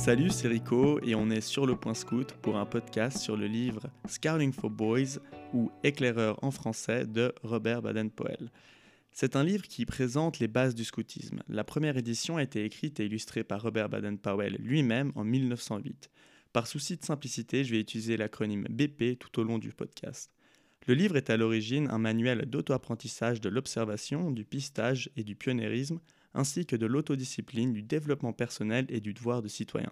Salut, c'est Rico et on est sur le point scout pour un podcast sur le livre Scouting for Boys ou Éclaireur en français de Robert Baden-Powell. C'est un livre qui présente les bases du scoutisme. La première édition a été écrite et illustrée par Robert Baden-Powell lui-même en 1908. Par souci de simplicité, je vais utiliser l'acronyme BP tout au long du podcast. Le livre est à l'origine un manuel d'auto-apprentissage de l'observation, du pistage et du pionnérisme ainsi que de l'autodiscipline, du développement personnel et du devoir de citoyen.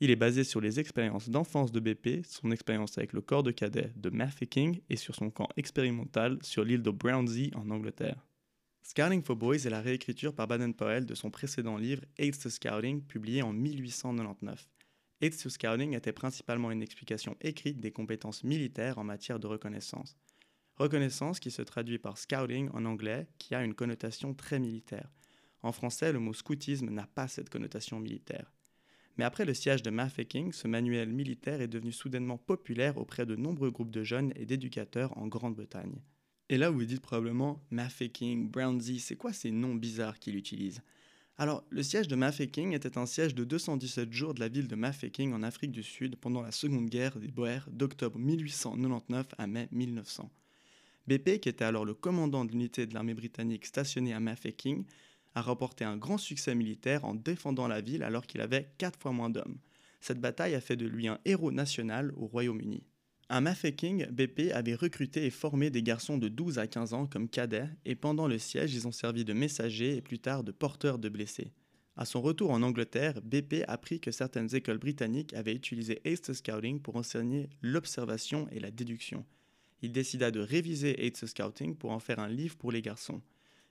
Il est basé sur les expériences d'enfance de BP, son expérience avec le corps de cadet de Mafeking et sur son camp expérimental sur l'île de Brownsea en Angleterre. Scouting for Boys est la réécriture par Baden-Powell de son précédent livre Aids to Scouting, publié en 1899. Aids to Scouting était principalement une explication écrite des compétences militaires en matière de reconnaissance. Reconnaissance qui se traduit par scouting en anglais, qui a une connotation très militaire. En français, le mot scoutisme n'a pas cette connotation militaire. Mais après le siège de Mafeking, ce manuel militaire est devenu soudainement populaire auprès de nombreux groupes de jeunes et d'éducateurs en Grande-Bretagne. Et là, vous vous dites probablement Mafeking, Brownsea, c'est quoi ces noms bizarres qu'il utilise Alors, le siège de Mafeking était un siège de 217 jours de la ville de Mafeking en Afrique du Sud pendant la Seconde Guerre des Boers d'octobre 1899 à mai 1900. BP, qui était alors le commandant de l'unité de l'armée britannique stationnée à Mafeking, a remporté un grand succès militaire en défendant la ville alors qu'il avait quatre fois moins d'hommes. Cette bataille a fait de lui un héros national au Royaume-Uni. À Mafeking, BP avait recruté et formé des garçons de 12 à 15 ans comme cadets, et pendant le siège, ils ont servi de messagers et plus tard de porteurs de blessés. À son retour en Angleterre, BP apprit que certaines écoles britanniques avaient utilisé Ace Scouting pour enseigner l'observation et la déduction. Il décida de réviser Ace Scouting pour en faire un livre pour les garçons.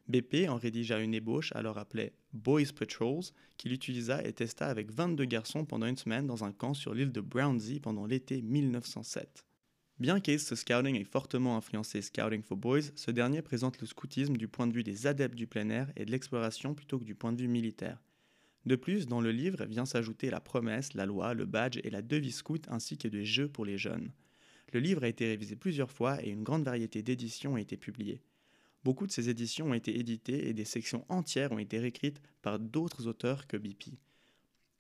BP en rédigea une ébauche alors appelée Boys Patrols qu'il utilisa et testa avec 22 garçons pendant une semaine dans un camp sur l'île de Brownsea pendant l'été 1907. Bien qu'Ace Scouting ait fortement influencé Scouting for Boys, ce dernier présente le scoutisme du point de vue des adeptes du plein air et de l'exploration plutôt que du point de vue militaire. De plus, dans le livre vient s'ajouter la promesse, la loi, le badge et la devise scout ainsi que des jeux pour les jeunes. Le livre a été révisé plusieurs fois et une grande variété d'éditions a été publiée. Beaucoup de ces éditions ont été éditées et des sections entières ont été réécrites par d'autres auteurs que BP.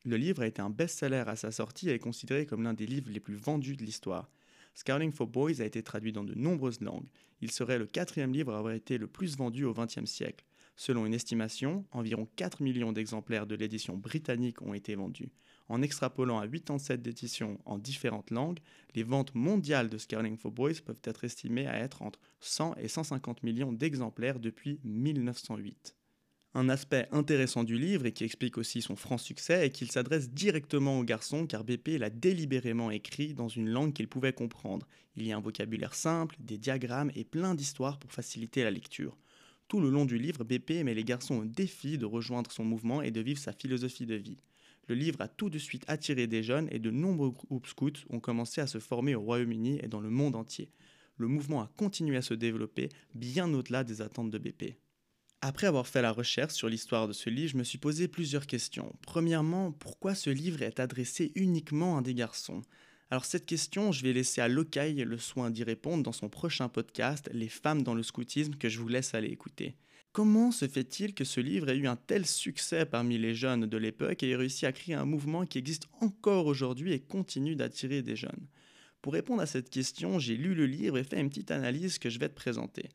Le livre a été un best-seller à sa sortie et est considéré comme l'un des livres les plus vendus de l'histoire. Scouting for Boys a été traduit dans de nombreuses langues. Il serait le quatrième livre à avoir été le plus vendu au XXe siècle. Selon une estimation, environ 4 millions d'exemplaires de l'édition britannique ont été vendus. En extrapolant à 87 d'éditions en différentes langues, les ventes mondiales de Scouting for Boys peuvent être estimées à être entre 100 et 150 millions d'exemplaires depuis 1908. Un aspect intéressant du livre et qui explique aussi son franc succès est qu'il s'adresse directement aux garçons car BP l'a délibérément écrit dans une langue qu'ils pouvaient comprendre. Il y a un vocabulaire simple, des diagrammes et plein d'histoires pour faciliter la lecture. Tout le long du livre, BP met les garçons au défi de rejoindre son mouvement et de vivre sa philosophie de vie. Le livre a tout de suite attiré des jeunes et de nombreux groupes scouts ont commencé à se former au Royaume-Uni et dans le monde entier. Le mouvement a continué à se développer bien au-delà des attentes de BP. Après avoir fait la recherche sur l'histoire de ce livre, je me suis posé plusieurs questions. Premièrement, pourquoi ce livre est adressé uniquement à des garçons? Alors cette question, je vais laisser à Lokai le soin d'y répondre dans son prochain podcast, Les femmes dans le scoutisme, que je vous laisse aller écouter. Comment se fait-il que ce livre ait eu un tel succès parmi les jeunes de l'époque et ait réussi à créer un mouvement qui existe encore aujourd'hui et continue d'attirer des jeunes? Pour répondre à cette question, j'ai lu le livre et fait une petite analyse que je vais te présenter.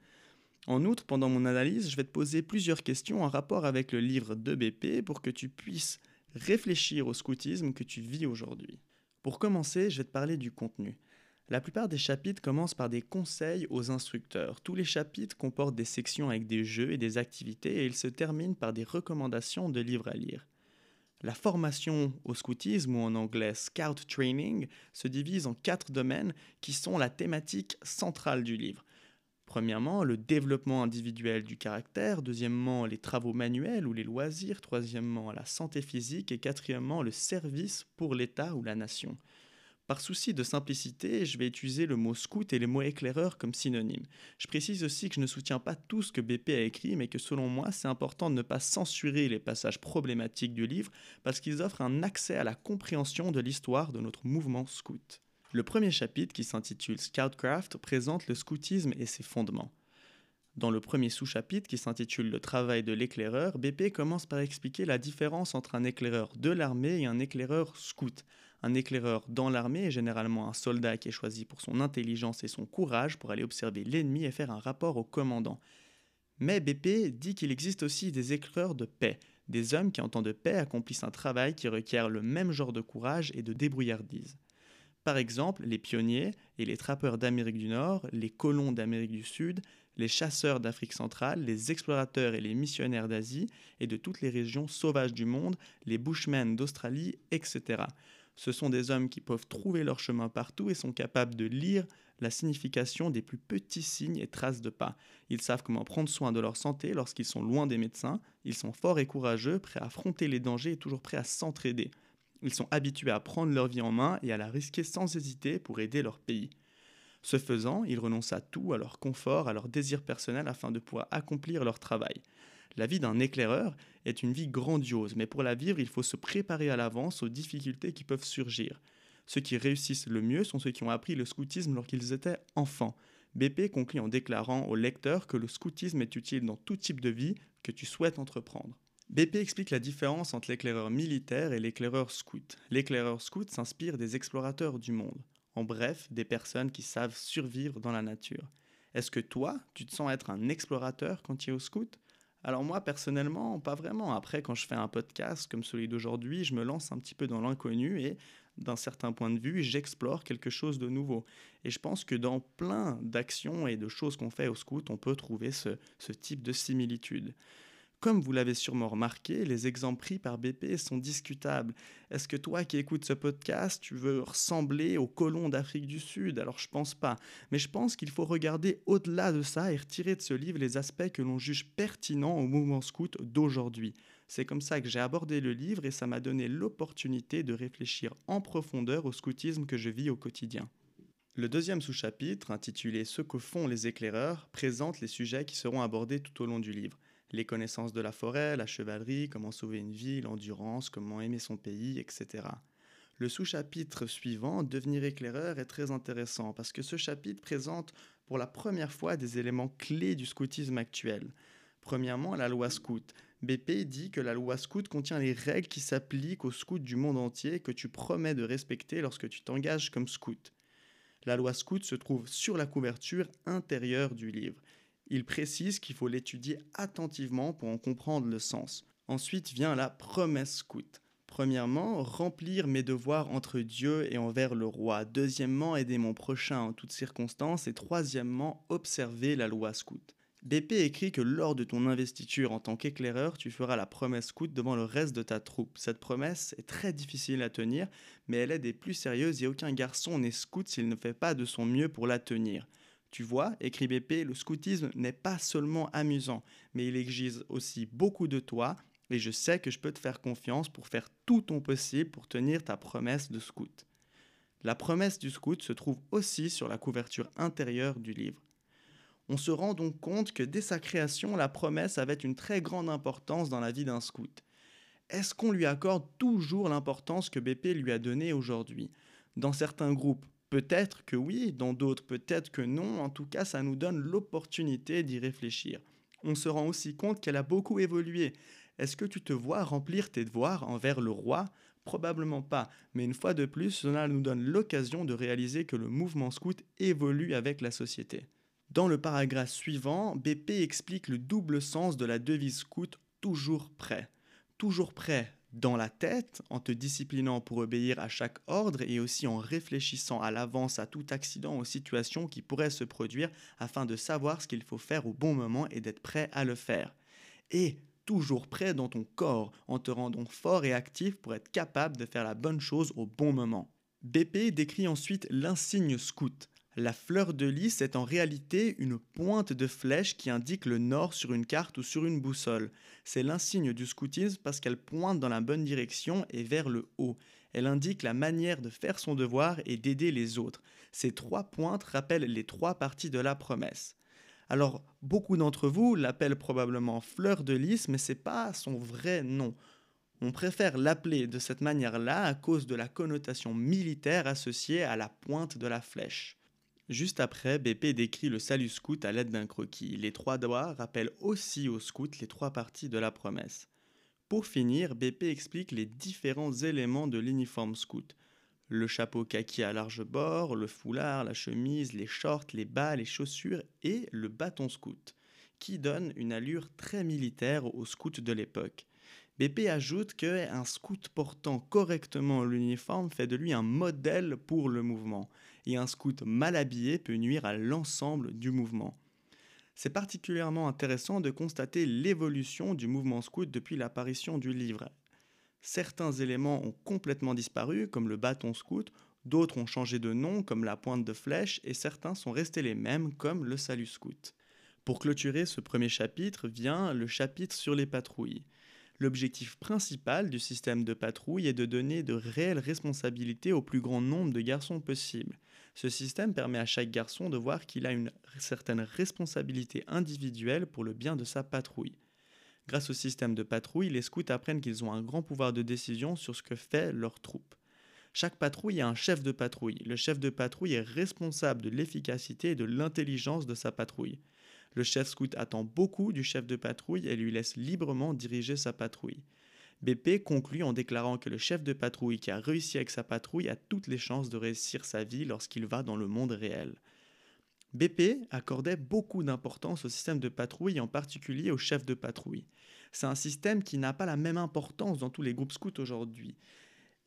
En outre, pendant mon analyse, je vais te poser plusieurs questions en rapport avec le livre de BP pour que tu puisses réfléchir au scoutisme que tu vis aujourd'hui. Pour commencer, je vais te parler du contenu. La plupart des chapitres commencent par des conseils aux instructeurs. Tous les chapitres comportent des sections avec des jeux et des activités et ils se terminent par des recommandations de livres à lire. La formation au scoutisme, ou en anglais Scout Training, se divise en quatre domaines qui sont la thématique centrale du livre. Premièrement, le développement individuel du caractère, deuxièmement, les travaux manuels ou les loisirs, troisièmement, la santé physique et quatrièmement, le service pour l'État ou la nation. Par souci de simplicité, je vais utiliser le mot scout et les mots éclaireur comme synonymes. Je précise aussi que je ne soutiens pas tout ce que BP a écrit, mais que selon moi, c'est important de ne pas censurer les passages problématiques du livre parce qu'ils offrent un accès à la compréhension de l'histoire de notre mouvement scout. Le premier chapitre, qui s'intitule Scoutcraft, présente le scoutisme et ses fondements. Dans le premier sous-chapitre qui s'intitule Le travail de l'éclaireur, BP commence par expliquer la différence entre un éclaireur de l'armée et un éclaireur scout. Un éclaireur dans l'armée est généralement un soldat qui est choisi pour son intelligence et son courage pour aller observer l'ennemi et faire un rapport au commandant. Mais BP dit qu'il existe aussi des éclaireurs de paix, des hommes qui en temps de paix accomplissent un travail qui requiert le même genre de courage et de débrouillardise. Par exemple, les pionniers et les trappeurs d'Amérique du Nord, les colons d'Amérique du Sud, les chasseurs d'Afrique centrale, les explorateurs et les missionnaires d'Asie et de toutes les régions sauvages du monde, les bushmen d'Australie, etc. Ce sont des hommes qui peuvent trouver leur chemin partout et sont capables de lire la signification des plus petits signes et traces de pas. Ils savent comment prendre soin de leur santé lorsqu'ils sont loin des médecins, ils sont forts et courageux, prêts à affronter les dangers et toujours prêts à s'entraider. Ils sont habitués à prendre leur vie en main et à la risquer sans hésiter pour aider leur pays. Ce faisant, ils renoncent à tout, à leur confort, à leur désir personnel afin de pouvoir accomplir leur travail. La vie d'un éclaireur est une vie grandiose, mais pour la vivre, il faut se préparer à l'avance aux difficultés qui peuvent surgir. Ceux qui réussissent le mieux sont ceux qui ont appris le scoutisme lorsqu'ils étaient enfants. BP conclut en déclarant au lecteur que le scoutisme est utile dans tout type de vie que tu souhaites entreprendre. BP explique la différence entre l'éclaireur militaire et l'éclaireur scout. L'éclaireur scout s'inspire des explorateurs du monde, en bref, des personnes qui savent survivre dans la nature. Est-ce que toi, tu te sens être un explorateur quand tu es au scout? Alors moi, personnellement, pas vraiment. Après, quand je fais un podcast comme celui d'aujourd'hui, je me lance un petit peu dans l'inconnu et d'un certain point de vue, j'explore quelque chose de nouveau. Et je pense que dans plein d'actions et de choses qu'on fait au scout, on peut trouver ce, ce type de similitude. Comme vous l'avez sûrement remarqué, les exemples pris par BP sont discutables. Est-ce que toi qui écoutes ce podcast, tu veux ressembler aux colons d'Afrique du Sud? Alors je pense pas. Mais je pense qu'il faut regarder au-delà de ça et retirer de ce livre les aspects que l'on juge pertinents au mouvement scout d'aujourd'hui. C'est comme ça que j'ai abordé le livre et ça m'a donné l'opportunité de réfléchir en profondeur au scoutisme que je vis au quotidien. Le deuxième sous-chapitre, intitulé Ce que font les éclaireurs, présente les sujets qui seront abordés tout au long du livre les connaissances de la forêt, la chevalerie, comment sauver une vie, l'endurance, comment aimer son pays, etc. Le sous-chapitre suivant, Devenir éclaireur, est très intéressant parce que ce chapitre présente pour la première fois des éléments clés du scoutisme actuel. Premièrement, la loi scout. BP dit que la loi scout contient les règles qui s'appliquent aux scouts du monde entier que tu promets de respecter lorsque tu t'engages comme scout. La loi scout se trouve sur la couverture intérieure du livre. Il précise qu'il faut l'étudier attentivement pour en comprendre le sens. Ensuite vient la promesse scout. Premièrement, remplir mes devoirs entre Dieu et envers le roi. Deuxièmement, aider mon prochain en toutes circonstances. Et troisièmement, observer la loi scout. BP écrit que lors de ton investiture en tant qu'éclaireur, tu feras la promesse scout devant le reste de ta troupe. Cette promesse est très difficile à tenir, mais elle est des plus sérieuses et aucun garçon n'est scout s'il ne fait pas de son mieux pour la tenir. Tu vois, écrit BP, le scoutisme n'est pas seulement amusant, mais il exige aussi beaucoup de toi, et je sais que je peux te faire confiance pour faire tout ton possible pour tenir ta promesse de scout. La promesse du scout se trouve aussi sur la couverture intérieure du livre. On se rend donc compte que dès sa création, la promesse avait une très grande importance dans la vie d'un scout. Est-ce qu'on lui accorde toujours l'importance que BP lui a donnée aujourd'hui? Dans certains groupes, Peut-être que oui, dans d'autres peut-être que non, en tout cas ça nous donne l'opportunité d'y réfléchir. On se rend aussi compte qu'elle a beaucoup évolué. Est-ce que tu te vois remplir tes devoirs envers le roi? Probablement pas, mais une fois de plus, cela nous donne l'occasion de réaliser que le mouvement scout évolue avec la société. Dans le paragraphe suivant, BP explique le double sens de la devise scout toujours prêt. Toujours prêt dans la tête, en te disciplinant pour obéir à chaque ordre et aussi en réfléchissant à l'avance à tout accident ou situation qui pourrait se produire afin de savoir ce qu'il faut faire au bon moment et d'être prêt à le faire. Et toujours prêt dans ton corps, en te rendant fort et actif pour être capable de faire la bonne chose au bon moment. BP décrit ensuite l'insigne scout, la fleur de lys est en réalité une pointe de flèche qui indique le nord sur une carte ou sur une boussole. C'est l'insigne du scoutisme parce qu'elle pointe dans la bonne direction et vers le haut. Elle indique la manière de faire son devoir et d'aider les autres. Ces trois pointes rappellent les trois parties de la promesse. Alors, beaucoup d'entre vous l'appellent probablement fleur de lys, mais c'est pas son vrai nom. On préfère l'appeler de cette manière-là à cause de la connotation militaire associée à la pointe de la flèche. Juste après, BP décrit le salut scout à l'aide d'un croquis. Les trois doigts rappellent aussi aux scouts les trois parties de la promesse. Pour finir, BP explique les différents éléments de l'uniforme scout. Le chapeau kaki à large bord, le foulard, la chemise, les shorts, les bas, les chaussures et le bâton scout, qui donne une allure très militaire aux scouts de l'époque. BP ajoute qu'un scout portant correctement l'uniforme fait de lui un modèle pour le mouvement, et un scout mal habillé peut nuire à l'ensemble du mouvement. C'est particulièrement intéressant de constater l'évolution du mouvement scout depuis l'apparition du livre. Certains éléments ont complètement disparu, comme le bâton scout, d'autres ont changé de nom, comme la pointe de flèche, et certains sont restés les mêmes, comme le salut scout. Pour clôturer ce premier chapitre vient le chapitre sur les patrouilles. L'objectif principal du système de patrouille est de donner de réelles responsabilités au plus grand nombre de garçons possible. Ce système permet à chaque garçon de voir qu'il a une certaine responsabilité individuelle pour le bien de sa patrouille. Grâce au système de patrouille, les scouts apprennent qu'ils ont un grand pouvoir de décision sur ce que fait leur troupe. Chaque patrouille a un chef de patrouille. Le chef de patrouille est responsable de l'efficacité et de l'intelligence de sa patrouille. Le chef scout attend beaucoup du chef de patrouille et lui laisse librement diriger sa patrouille. BP conclut en déclarant que le chef de patrouille qui a réussi avec sa patrouille a toutes les chances de réussir sa vie lorsqu'il va dans le monde réel. BP accordait beaucoup d'importance au système de patrouille en particulier au chef de patrouille. C'est un système qui n'a pas la même importance dans tous les groupes scouts aujourd'hui.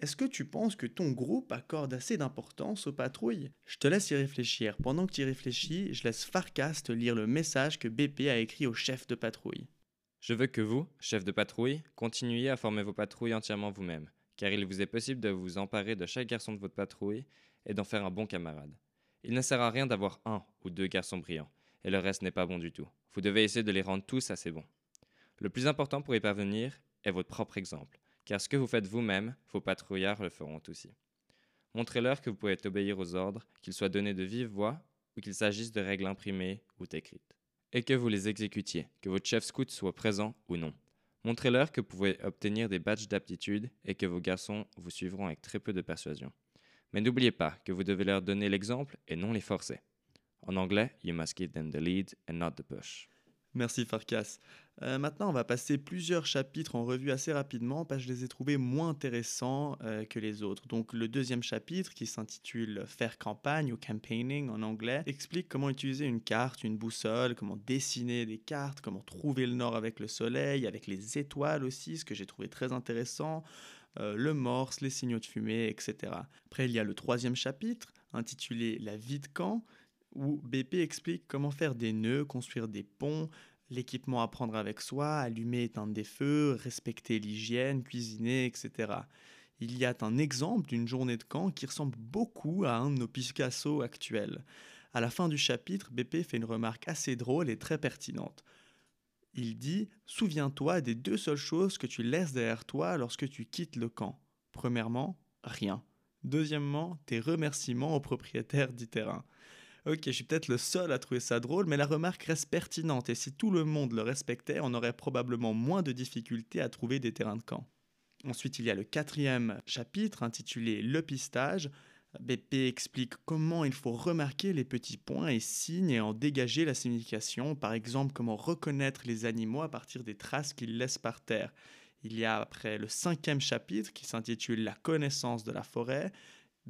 Est-ce que tu penses que ton groupe accorde assez d'importance aux patrouilles? Je te laisse y réfléchir. Pendant que tu y réfléchis, je laisse Farcast lire le message que BP a écrit au chef de patrouille. Je veux que vous, chef de patrouille, continuiez à former vos patrouilles entièrement vous-même, car il vous est possible de vous emparer de chaque garçon de votre patrouille et d'en faire un bon camarade. Il ne sert à rien d'avoir un ou deux garçons brillants, et le reste n'est pas bon du tout. Vous devez essayer de les rendre tous assez bons. Le plus important pour y parvenir est votre propre exemple car ce que vous faites vous-même, vos patrouillards le feront aussi. Montrez-leur que vous pouvez obéir aux ordres, qu'ils soient donnés de vive voix ou qu'il s'agisse de règles imprimées ou écrites. Et que vous les exécutiez, que votre chef scout soit présent ou non. Montrez-leur que vous pouvez obtenir des badges d'aptitude et que vos garçons vous suivront avec très peu de persuasion. Mais n'oubliez pas que vous devez leur donner l'exemple et non les forcer. En anglais, you must give them the lead and not the push. Merci Farkas. Euh, maintenant, on va passer plusieurs chapitres en revue assez rapidement parce que je les ai trouvés moins intéressants euh, que les autres. Donc, le deuxième chapitre, qui s'intitule Faire campagne ou campaigning en anglais, explique comment utiliser une carte, une boussole, comment dessiner des cartes, comment trouver le nord avec le soleil, avec les étoiles aussi, ce que j'ai trouvé très intéressant. Euh, le morse, les signaux de fumée, etc. Après, il y a le troisième chapitre, intitulé La vie de camp, où BP explique comment faire des nœuds, construire des ponts, l'équipement à prendre avec soi, allumer et éteindre des feux, respecter l'hygiène, cuisiner, etc. Il y a un exemple d'une journée de camp qui ressemble beaucoup à un de nos Picasso actuels. À la fin du chapitre, BP fait une remarque assez drôle et très pertinente. Il dit Souviens-toi des deux seules choses que tu laisses derrière toi lorsque tu quittes le camp. Premièrement, rien. Deuxièmement, tes remerciements aux propriétaires du terrain. Ok, je suis peut-être le seul à trouver ça drôle, mais la remarque reste pertinente et si tout le monde le respectait, on aurait probablement moins de difficultés à trouver des terrains de camp. Ensuite, il y a le quatrième chapitre intitulé Le pistage. BP explique comment il faut remarquer les petits points et signes et en dégager la signification, par exemple comment reconnaître les animaux à partir des traces qu'ils laissent par terre. Il y a après le cinquième chapitre qui s'intitule La connaissance de la forêt.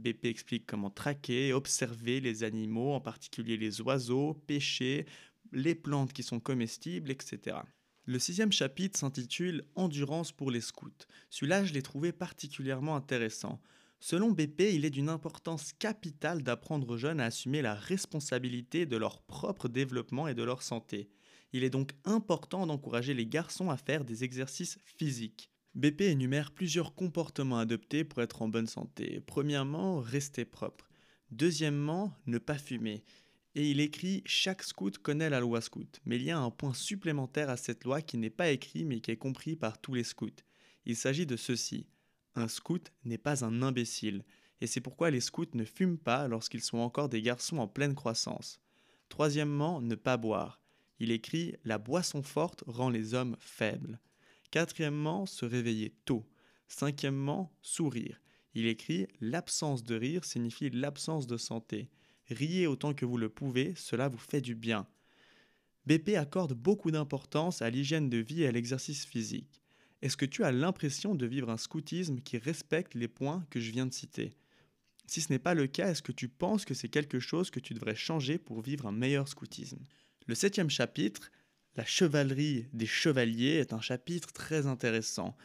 BP explique comment traquer, observer les animaux, en particulier les oiseaux, pêcher, les plantes qui sont comestibles, etc. Le sixième chapitre s'intitule Endurance pour les scouts. Celui-là, je l'ai trouvé particulièrement intéressant. Selon BP, il est d'une importance capitale d'apprendre aux jeunes à assumer la responsabilité de leur propre développement et de leur santé. Il est donc important d'encourager les garçons à faire des exercices physiques. BP énumère plusieurs comportements adoptés pour être en bonne santé. Premièrement, rester propre. Deuxièmement, ne pas fumer. Et il écrit Chaque scout connaît la loi scout. Mais il y a un point supplémentaire à cette loi qui n'est pas écrit mais qui est compris par tous les scouts. Il s'agit de ceci Un scout n'est pas un imbécile. Et c'est pourquoi les scouts ne fument pas lorsqu'ils sont encore des garçons en pleine croissance. Troisièmement, ne pas boire. Il écrit La boisson forte rend les hommes faibles. Quatrièmement, se réveiller tôt. Cinquièmement, sourire. Il écrit L'absence de rire signifie l'absence de santé. Riez autant que vous le pouvez, cela vous fait du bien. BP accorde beaucoup d'importance à l'hygiène de vie et à l'exercice physique. Est-ce que tu as l'impression de vivre un scoutisme qui respecte les points que je viens de citer? Si ce n'est pas le cas, est-ce que tu penses que c'est quelque chose que tu devrais changer pour vivre un meilleur scoutisme? Le septième chapitre, La chevalerie des chevaliers, est un chapitre très intéressant.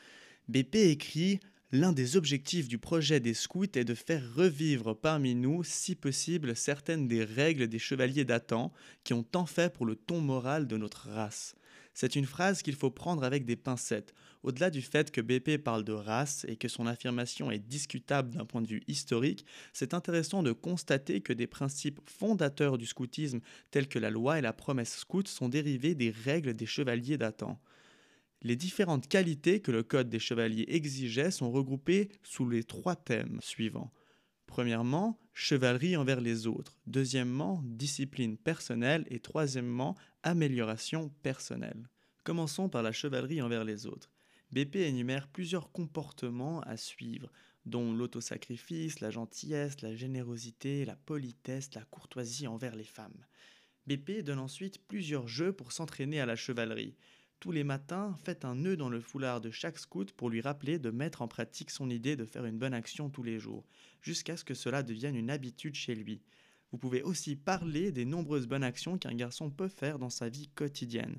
BP écrit L'un des objectifs du projet des scouts est de faire revivre parmi nous, si possible, certaines des règles des chevaliers datant qui ont tant fait pour le ton moral de notre race. C'est une phrase qu'il faut prendre avec des pincettes. Au-delà du fait que BP parle de race et que son affirmation est discutable d'un point de vue historique, c'est intéressant de constater que des principes fondateurs du scoutisme tels que la loi et la promesse scout sont dérivés des règles des chevaliers datant. Les différentes qualités que le Code des chevaliers exigeait sont regroupées sous les trois thèmes suivants. Premièrement, chevalerie envers les autres. Deuxièmement, discipline personnelle. Et troisièmement, amélioration personnelle. Commençons par la chevalerie envers les autres. BP énumère plusieurs comportements à suivre, dont l'autosacrifice, la gentillesse, la générosité, la politesse, la courtoisie envers les femmes. BP donne ensuite plusieurs jeux pour s'entraîner à la chevalerie. Tous les matins, faites un nœud dans le foulard de chaque scout pour lui rappeler de mettre en pratique son idée de faire une bonne action tous les jours, jusqu'à ce que cela devienne une habitude chez lui. Vous pouvez aussi parler des nombreuses bonnes actions qu'un garçon peut faire dans sa vie quotidienne.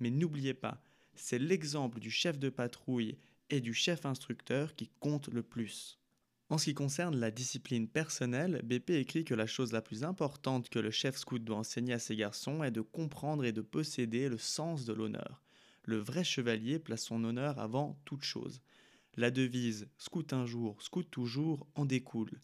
Mais n'oubliez pas, c'est l'exemple du chef de patrouille et du chef instructeur qui compte le plus. En ce qui concerne la discipline personnelle, BP écrit que la chose la plus importante que le chef scout doit enseigner à ses garçons est de comprendre et de posséder le sens de l'honneur le vrai chevalier place son honneur avant toute chose. La devise Scout un jour, scout toujours en découle.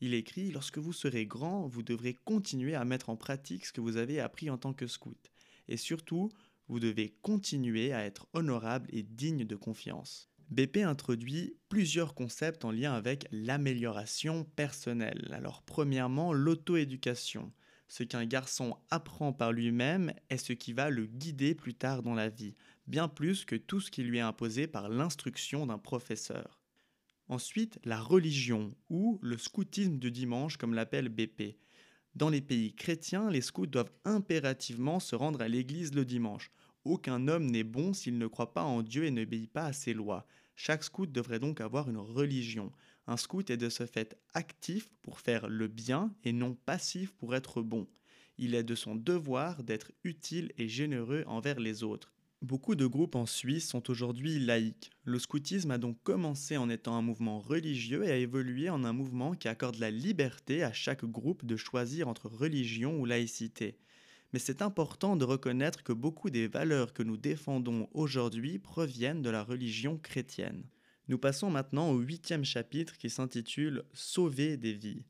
Il écrit Lorsque vous serez grand, vous devrez continuer à mettre en pratique ce que vous avez appris en tant que scout. Et surtout, vous devez continuer à être honorable et digne de confiance. BP introduit plusieurs concepts en lien avec l'amélioration personnelle. Alors premièrement, l'auto-éducation. Ce qu'un garçon apprend par lui-même est ce qui va le guider plus tard dans la vie bien plus que tout ce qui lui est imposé par l'instruction d'un professeur. Ensuite, la religion, ou le scoutisme du dimanche comme l'appelle BP. Dans les pays chrétiens, les scouts doivent impérativement se rendre à l'église le dimanche. Aucun homme n'est bon s'il ne croit pas en Dieu et n'obéit pas à ses lois. Chaque scout devrait donc avoir une religion. Un scout est de ce fait actif pour faire le bien et non passif pour être bon. Il est de son devoir d'être utile et généreux envers les autres. Beaucoup de groupes en Suisse sont aujourd'hui laïques. Le scoutisme a donc commencé en étant un mouvement religieux et a évolué en un mouvement qui accorde la liberté à chaque groupe de choisir entre religion ou laïcité. Mais c'est important de reconnaître que beaucoup des valeurs que nous défendons aujourd'hui proviennent de la religion chrétienne. Nous passons maintenant au huitième chapitre qui s'intitule Sauver des vies.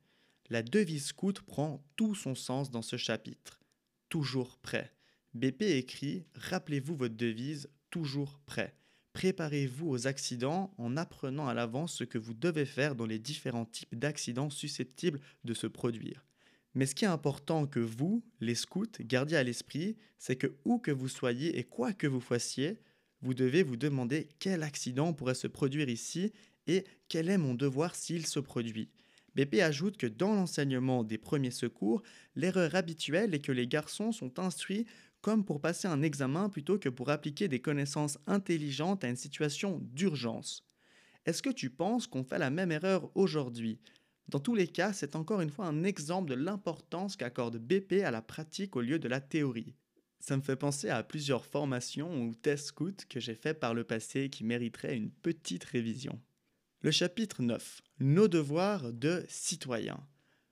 La devise scout prend tout son sens dans ce chapitre. Toujours prêt. BP écrit Rappelez-vous votre devise, toujours prêt. Préparez-vous aux accidents en apprenant à l'avance ce que vous devez faire dans les différents types d'accidents susceptibles de se produire. Mais ce qui est important que vous, les scouts, gardiez à l'esprit, c'est que où que vous soyez et quoi que vous fassiez, vous devez vous demander quel accident pourrait se produire ici et quel est mon devoir s'il se produit. BP ajoute que dans l'enseignement des premiers secours, l'erreur habituelle est que les garçons sont instruits comme pour passer un examen plutôt que pour appliquer des connaissances intelligentes à une situation d'urgence. Est-ce que tu penses qu'on fait la même erreur aujourd'hui? Dans tous les cas, c'est encore une fois un exemple de l'importance qu'accorde BP à la pratique au lieu de la théorie. Ça me fait penser à plusieurs formations ou tests scouts que j'ai fait par le passé qui mériteraient une petite révision. Le chapitre 9. Nos devoirs de citoyens.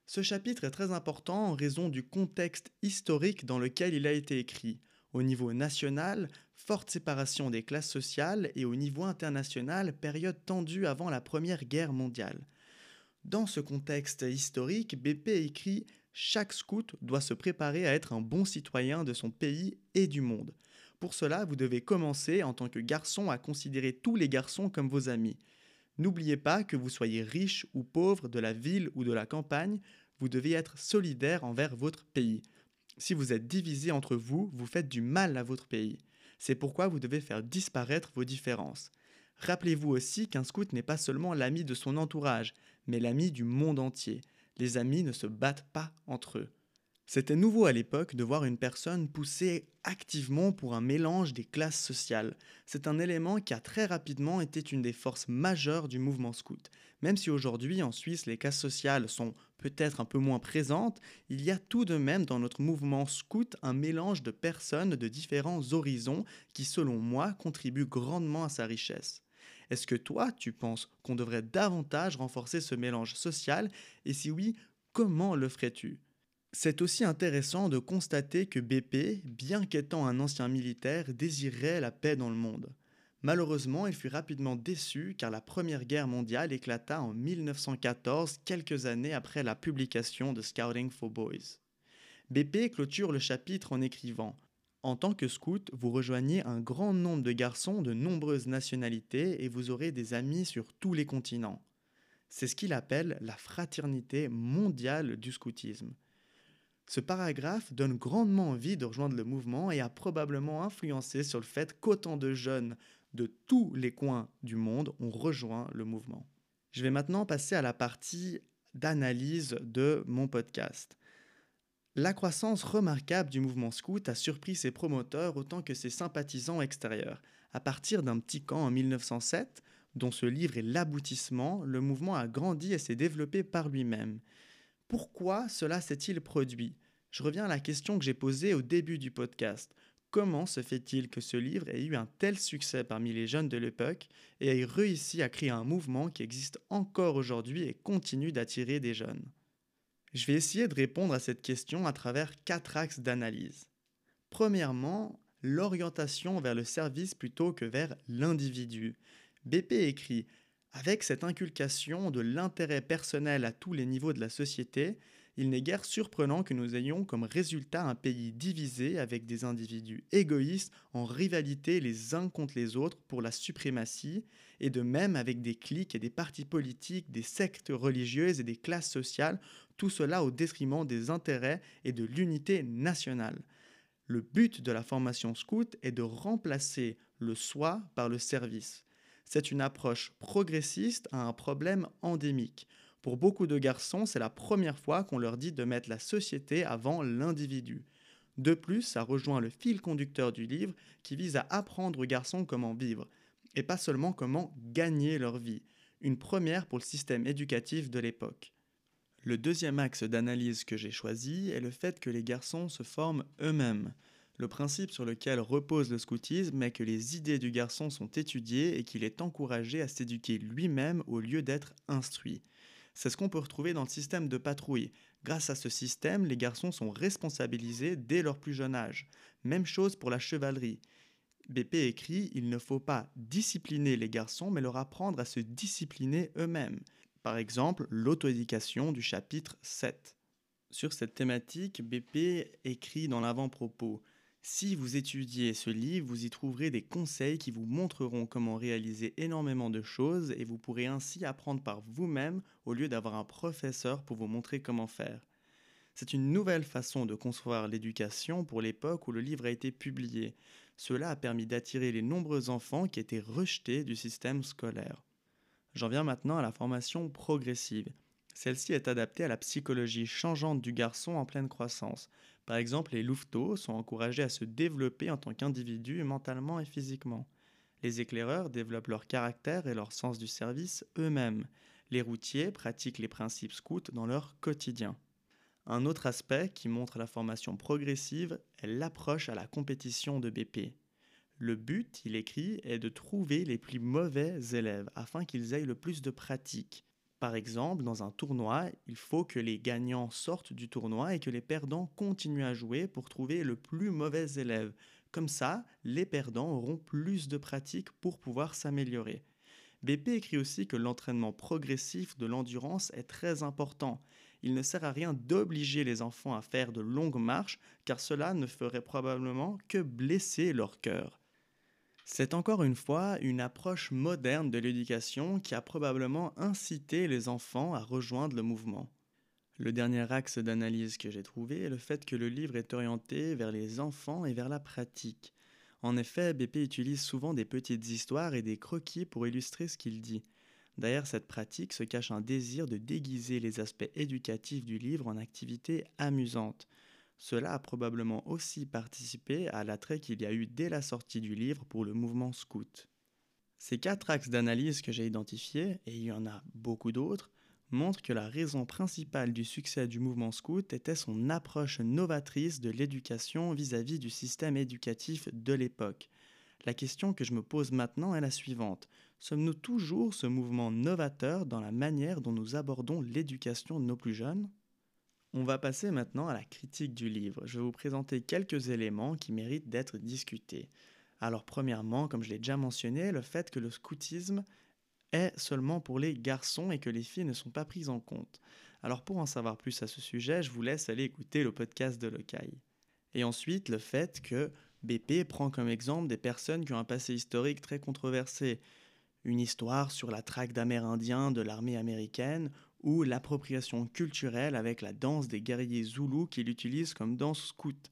Ce chapitre est très important en raison du contexte historique dans lequel il a été écrit. Au niveau national, forte séparation des classes sociales et au niveau international, période tendue avant la Première Guerre mondiale. Dans ce contexte historique, BP écrit Chaque scout doit se préparer à être un bon citoyen de son pays et du monde. Pour cela, vous devez commencer en tant que garçon à considérer tous les garçons comme vos amis. N'oubliez pas que vous soyez riche ou pauvre de la ville ou de la campagne, vous devez être solidaire envers votre pays. Si vous êtes divisé entre vous, vous faites du mal à votre pays. C'est pourquoi vous devez faire disparaître vos différences. Rappelez-vous aussi qu'un scout n'est pas seulement l'ami de son entourage, mais l'ami du monde entier. Les amis ne se battent pas entre eux. C'était nouveau à l'époque de voir une personne pousser activement pour un mélange des classes sociales. C'est un élément qui a très rapidement été une des forces majeures du mouvement scout. Même si aujourd'hui en Suisse les classes sociales sont peut-être un peu moins présentes, il y a tout de même dans notre mouvement scout un mélange de personnes de différents horizons qui selon moi contribue grandement à sa richesse. Est-ce que toi, tu penses qu'on devrait davantage renforcer ce mélange social? Et si oui, comment le ferais-tu? C'est aussi intéressant de constater que BP, bien qu'étant un ancien militaire, désirait la paix dans le monde. Malheureusement, il fut rapidement déçu car la Première Guerre mondiale éclata en 1914, quelques années après la publication de Scouting for Boys. BP clôture le chapitre en écrivant En tant que scout, vous rejoignez un grand nombre de garçons de nombreuses nationalités et vous aurez des amis sur tous les continents. C'est ce qu'il appelle la fraternité mondiale du scoutisme. Ce paragraphe donne grandement envie de rejoindre le mouvement et a probablement influencé sur le fait qu'autant de jeunes de tous les coins du monde ont rejoint le mouvement. Je vais maintenant passer à la partie d'analyse de mon podcast. La croissance remarquable du mouvement scout a surpris ses promoteurs autant que ses sympathisants extérieurs. À partir d'un petit camp en 1907, dont ce livre est l'aboutissement, le mouvement a grandi et s'est développé par lui-même. Pourquoi cela s'est-il produit? Je reviens à la question que j'ai posée au début du podcast. Comment se fait-il que ce livre ait eu un tel succès parmi les jeunes de l'époque et ait réussi à créer un mouvement qui existe encore aujourd'hui et continue d'attirer des jeunes? Je vais essayer de répondre à cette question à travers quatre axes d'analyse. Premièrement, l'orientation vers le service plutôt que vers l'individu. BP écrit avec cette inculcation de l'intérêt personnel à tous les niveaux de la société, il n'est guère surprenant que nous ayons comme résultat un pays divisé avec des individus égoïstes en rivalité les uns contre les autres pour la suprématie, et de même avec des cliques et des partis politiques, des sectes religieuses et des classes sociales, tout cela au détriment des intérêts et de l'unité nationale. Le but de la formation scout est de remplacer le soi par le service c'est une approche progressiste à un problème endémique. Pour beaucoup de garçons, c'est la première fois qu'on leur dit de mettre la société avant l'individu. De plus, ça rejoint le fil conducteur du livre qui vise à apprendre aux garçons comment vivre, et pas seulement comment gagner leur vie, une première pour le système éducatif de l'époque. Le deuxième axe d'analyse que j'ai choisi est le fait que les garçons se forment eux-mêmes. Le principe sur lequel repose le scoutisme est que les idées du garçon sont étudiées et qu'il est encouragé à s'éduquer lui-même au lieu d'être instruit. C'est ce qu'on peut retrouver dans le système de patrouille. Grâce à ce système, les garçons sont responsabilisés dès leur plus jeune âge. Même chose pour la chevalerie. BP écrit Il ne faut pas discipliner les garçons, mais leur apprendre à se discipliner eux-mêmes. Par exemple, l'auto-éducation du chapitre 7. Sur cette thématique, BP écrit dans l'avant-propos si vous étudiez ce livre, vous y trouverez des conseils qui vous montreront comment réaliser énormément de choses et vous pourrez ainsi apprendre par vous-même au lieu d'avoir un professeur pour vous montrer comment faire. C'est une nouvelle façon de concevoir l'éducation pour l'époque où le livre a été publié. Cela a permis d'attirer les nombreux enfants qui étaient rejetés du système scolaire. J'en viens maintenant à la formation progressive. Celle-ci est adaptée à la psychologie changeante du garçon en pleine croissance. Par exemple, les louveteaux sont encouragés à se développer en tant qu'individus mentalement et physiquement. Les éclaireurs développent leur caractère et leur sens du service eux-mêmes. Les routiers pratiquent les principes scouts dans leur quotidien. Un autre aspect qui montre la formation progressive est l'approche à la compétition de BP. Le but, il écrit, est de trouver les plus mauvais élèves afin qu'ils aient le plus de pratique. Par exemple, dans un tournoi, il faut que les gagnants sortent du tournoi et que les perdants continuent à jouer pour trouver le plus mauvais élève. Comme ça, les perdants auront plus de pratique pour pouvoir s'améliorer. BP écrit aussi que l'entraînement progressif de l'endurance est très important. Il ne sert à rien d'obliger les enfants à faire de longues marches car cela ne ferait probablement que blesser leur cœur. C'est encore une fois une approche moderne de l'éducation qui a probablement incité les enfants à rejoindre le mouvement. Le dernier axe d'analyse que j'ai trouvé est le fait que le livre est orienté vers les enfants et vers la pratique. En effet, BP utilise souvent des petites histoires et des croquis pour illustrer ce qu'il dit. Derrière cette pratique se cache un désir de déguiser les aspects éducatifs du livre en activités amusantes. Cela a probablement aussi participé à l'attrait qu'il y a eu dès la sortie du livre pour le mouvement scout. Ces quatre axes d'analyse que j'ai identifiés, et il y en a beaucoup d'autres, montrent que la raison principale du succès du mouvement scout était son approche novatrice de l'éducation vis-à-vis du système éducatif de l'époque. La question que je me pose maintenant est la suivante. Sommes-nous toujours ce mouvement novateur dans la manière dont nous abordons l'éducation de nos plus jeunes? On va passer maintenant à la critique du livre. Je vais vous présenter quelques éléments qui méritent d'être discutés. Alors premièrement, comme je l'ai déjà mentionné, le fait que le scoutisme est seulement pour les garçons et que les filles ne sont pas prises en compte. Alors pour en savoir plus à ce sujet, je vous laisse aller écouter le podcast de Locaille. Et ensuite, le fait que BP prend comme exemple des personnes qui ont un passé historique très controversé une histoire sur la traque d'Amérindiens de l'armée américaine ou l'appropriation culturelle avec la danse des guerriers zoulous qu'il utilise comme danse scout.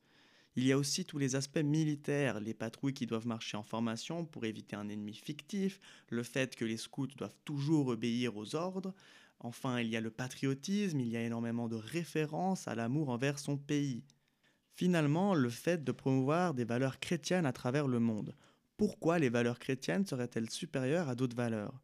Il y a aussi tous les aspects militaires, les patrouilles qui doivent marcher en formation pour éviter un ennemi fictif, le fait que les scouts doivent toujours obéir aux ordres. Enfin, il y a le patriotisme, il y a énormément de références à l'amour envers son pays. Finalement, le fait de promouvoir des valeurs chrétiennes à travers le monde pourquoi les valeurs chrétiennes seraient-elles supérieures à d'autres valeurs?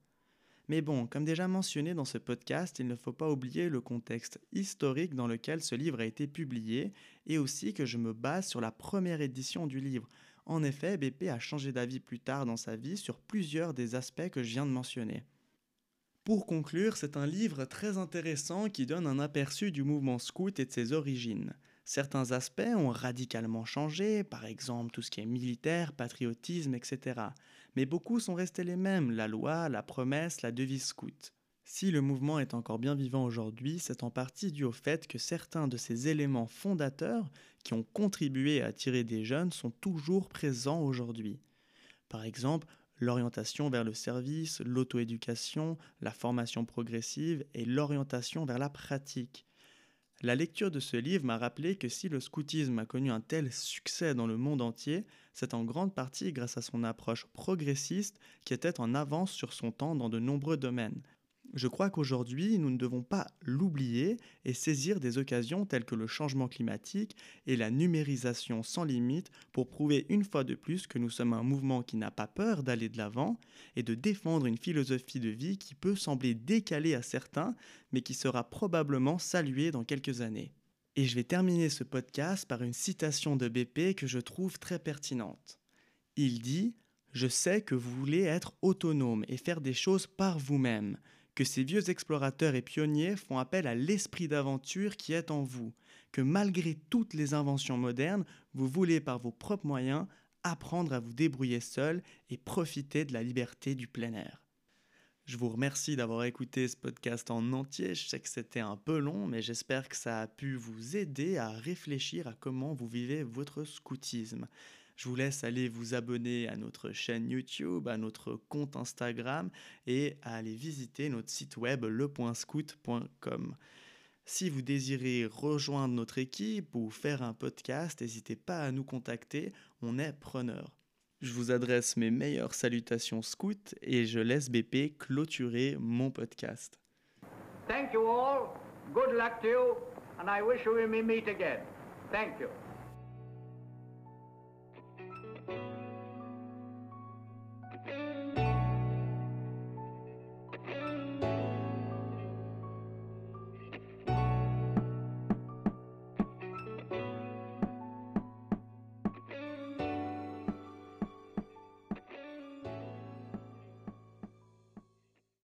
Mais bon, comme déjà mentionné dans ce podcast, il ne faut pas oublier le contexte historique dans lequel ce livre a été publié et aussi que je me base sur la première édition du livre. En effet, BP a changé d'avis plus tard dans sa vie sur plusieurs des aspects que je viens de mentionner. Pour conclure, c'est un livre très intéressant qui donne un aperçu du mouvement scout et de ses origines. Certains aspects ont radicalement changé, par exemple tout ce qui est militaire, patriotisme, etc. Mais beaucoup sont restés les mêmes, la loi, la promesse, la devise scout. Si le mouvement est encore bien vivant aujourd'hui, c'est en partie dû au fait que certains de ces éléments fondateurs qui ont contribué à attirer des jeunes sont toujours présents aujourd'hui. Par exemple, l'orientation vers le service, l'auto-éducation, la formation progressive et l'orientation vers la pratique. La lecture de ce livre m'a rappelé que si le scoutisme a connu un tel succès dans le monde entier, c'est en grande partie grâce à son approche progressiste qui était en avance sur son temps dans de nombreux domaines. Je crois qu'aujourd'hui, nous ne devons pas l'oublier et saisir des occasions telles que le changement climatique et la numérisation sans limite pour prouver une fois de plus que nous sommes un mouvement qui n'a pas peur d'aller de l'avant et de défendre une philosophie de vie qui peut sembler décalée à certains, mais qui sera probablement saluée dans quelques années. Et je vais terminer ce podcast par une citation de BP que je trouve très pertinente. Il dit Je sais que vous voulez être autonome et faire des choses par vous-même que ces vieux explorateurs et pionniers font appel à l'esprit d'aventure qui est en vous, que malgré toutes les inventions modernes, vous voulez par vos propres moyens apprendre à vous débrouiller seul et profiter de la liberté du plein air. Je vous remercie d'avoir écouté ce podcast en entier. Je sais que c'était un peu long, mais j'espère que ça a pu vous aider à réfléchir à comment vous vivez votre scoutisme. Je vous laisse aller vous abonner à notre chaîne YouTube, à notre compte Instagram et à aller visiter notre site web lepointscout.com. Si vous désirez rejoindre notre équipe ou faire un podcast, n'hésitez pas à nous contacter, on est preneur. Je vous adresse mes meilleures salutations scouts et je laisse BP clôturer mon podcast. Thank you all, good luck to you, and I wish we may meet again. Thank you.